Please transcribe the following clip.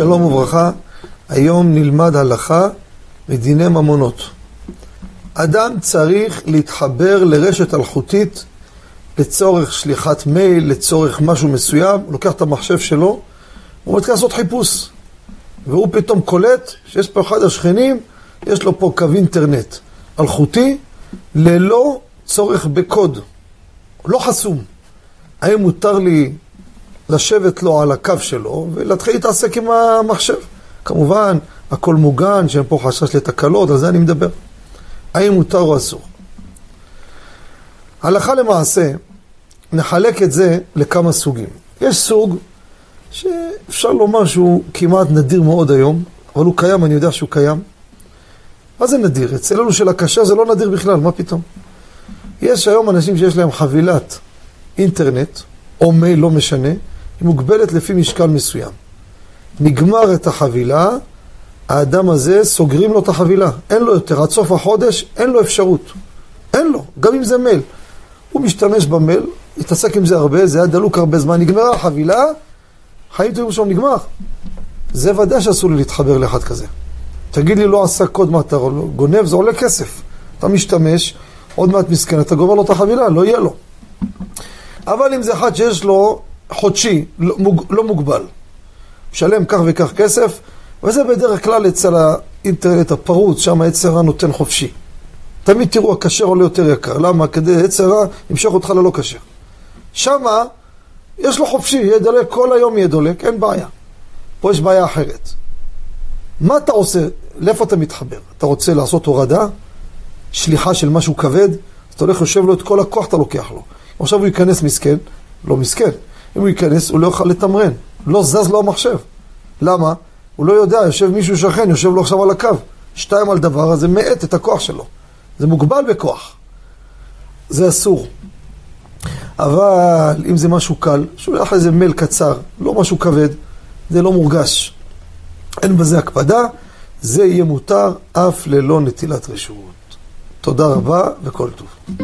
שלום וברכה, היום נלמד הלכה מדיני ממונות. אדם צריך להתחבר לרשת אלחוטית לצורך שליחת מייל, לצורך משהו מסוים, הוא לוקח את המחשב שלו, הוא מתחיל לעשות חיפוש. והוא פתאום קולט שיש פה אחד השכנים, יש לו פה קו אינטרנט אלחוטי, ללא צורך בקוד. לא חסום. האם מותר לי לשבת לו על הקו שלו ולהתחיל להתעסק עם המחשב? כמובן, הכל מוגן, שאין פה חשש לתקלות, על זה אני מדבר. האם מותר או אסור? הלכה למעשה, נחלק את זה לכמה סוגים. יש סוג שאפשר לומר שהוא כמעט נדיר מאוד היום, אבל הוא קיים, אני יודע שהוא קיים. מה זה נדיר? אצל אלו של הקשה זה לא נדיר בכלל, מה פתאום? יש היום אנשים שיש להם חבילת אינטרנט, או מייל, לא משנה, היא מוגבלת לפי משקל מסוים. נגמר את החבילה, האדם הזה, סוגרים לו את החבילה. אין לו יותר, עד סוף החודש, אין לו אפשרות. אין לו, גם אם זה מייל. הוא משתמש במייל, התעסק עם זה הרבה, זה היה דלוק הרבה זמן, נגמרה החבילה, חיים טובים שם נגמר. זה ודאי שאסור לי להתחבר לאחד כזה. תגיד לי, לא עשה קוד מה אתה גונב, זה עולה כסף. אתה משתמש, עוד מעט מסכן, אתה גומר לו את החבילה, לא יהיה לו. אבל אם זה אחד שיש לו חודשי, לא, מוג, לא מוגבל, משלם כך וכך כסף, וזה בדרך כלל אצל האינטרנט הפרוץ, שם היצר נותן חופשי. תמיד תראו, הכשר עולה יותר יקר. למה? כדי יצר ימשוך אותך ללא כשר. שמה, יש לו חופשי, יהיה דולק, כל היום יהיה דולק, אין בעיה. פה יש בעיה אחרת. מה אתה עושה? לאיפה אתה מתחבר? אתה רוצה לעשות הורדה? שליחה של משהו כבד? אתה הולך, יושב לו את כל הכוח, אתה לוקח לו. עכשיו הוא ייכנס מסכן, לא מסכן. אם הוא ייכנס, הוא לא יוכל לתמרן. לא זז לו המחשב. למה? הוא לא יודע, יושב מישהו שכן, יושב לו עכשיו על הקו. שתיים על דבר, אז זה מאט את הכוח שלו. זה מוגבל בכוח. זה אסור. אבל אם זה משהו קל, שולח איזה מייל קצר, לא משהו כבד, זה לא מורגש. אין בזה הקפדה, זה יהיה מותר אף ללא נטילת רשות. תודה רבה וכל טוב.